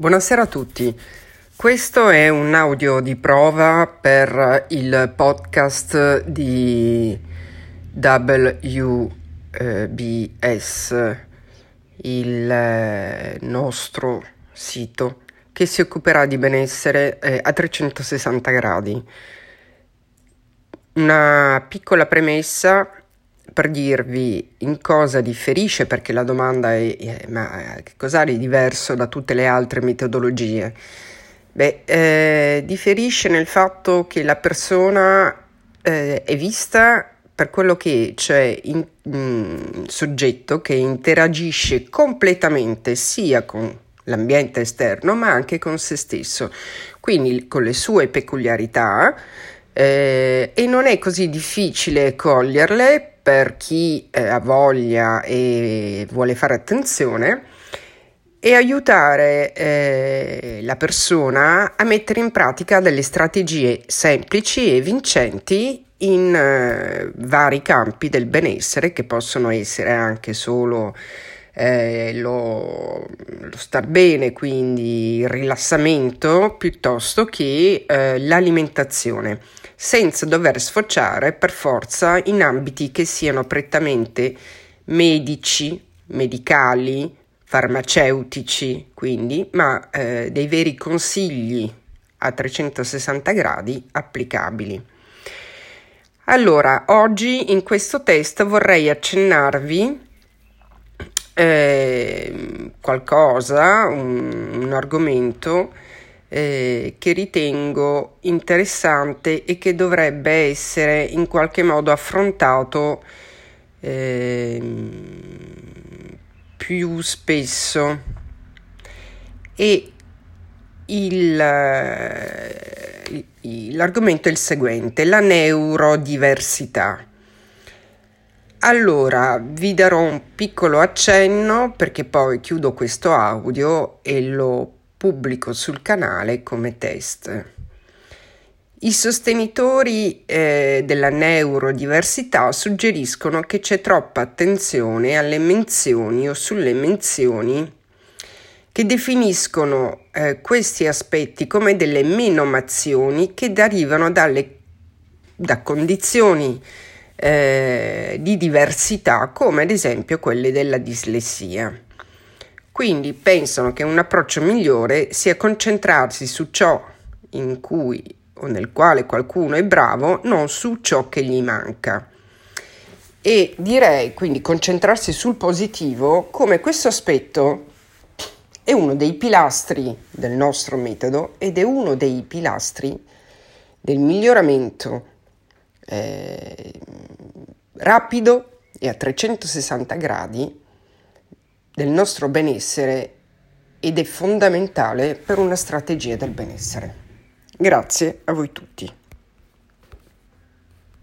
Buonasera a tutti. Questo è un audio di prova per il podcast di WBS, il eh, nostro sito che si occuperà di benessere eh, a 360 gradi. Una piccola premessa per dirvi in cosa differisce, perché la domanda è, è ma che cos'ha di diverso da tutte le altre metodologie? Beh, eh, differisce nel fatto che la persona eh, è vista per quello che c'è in, un soggetto che interagisce completamente sia con l'ambiente esterno ma anche con se stesso, quindi con le sue peculiarità eh, e non è così difficile coglierle per chi eh, ha voglia e vuole fare attenzione e aiutare eh, la persona a mettere in pratica delle strategie semplici e vincenti in eh, vari campi del benessere che possono essere anche solo eh, lo, lo, star bene, quindi il rilassamento, piuttosto che eh, l'alimentazione, senza dover sfociare per forza in ambiti che siano prettamente medici, medicali, farmaceutici, quindi, ma eh, dei veri consigli a 360 gradi applicabili. Allora, oggi in questo test vorrei accennarvi eh, qualcosa, un, un argomento eh, che ritengo interessante e che dovrebbe essere in qualche modo affrontato eh, più spesso. E il, l'argomento è il seguente, la neurodiversità. Allora, vi darò un piccolo accenno perché poi chiudo questo audio e lo pubblico sul canale come test. I sostenitori eh, della neurodiversità suggeriscono che c'è troppa attenzione alle menzioni o sulle menzioni che definiscono eh, questi aspetti come delle menomazioni che derivano dalle, da condizioni eh, di diversità come ad esempio quelle della dislessia. Quindi pensano che un approccio migliore sia concentrarsi su ciò in cui o nel quale qualcuno è bravo, non su ciò che gli manca. E direi quindi concentrarsi sul positivo come questo aspetto è uno dei pilastri del nostro metodo ed è uno dei pilastri del miglioramento eh, rapido e a 360 gradi del nostro benessere ed è fondamentale per una strategia del benessere. Grazie a voi tutti.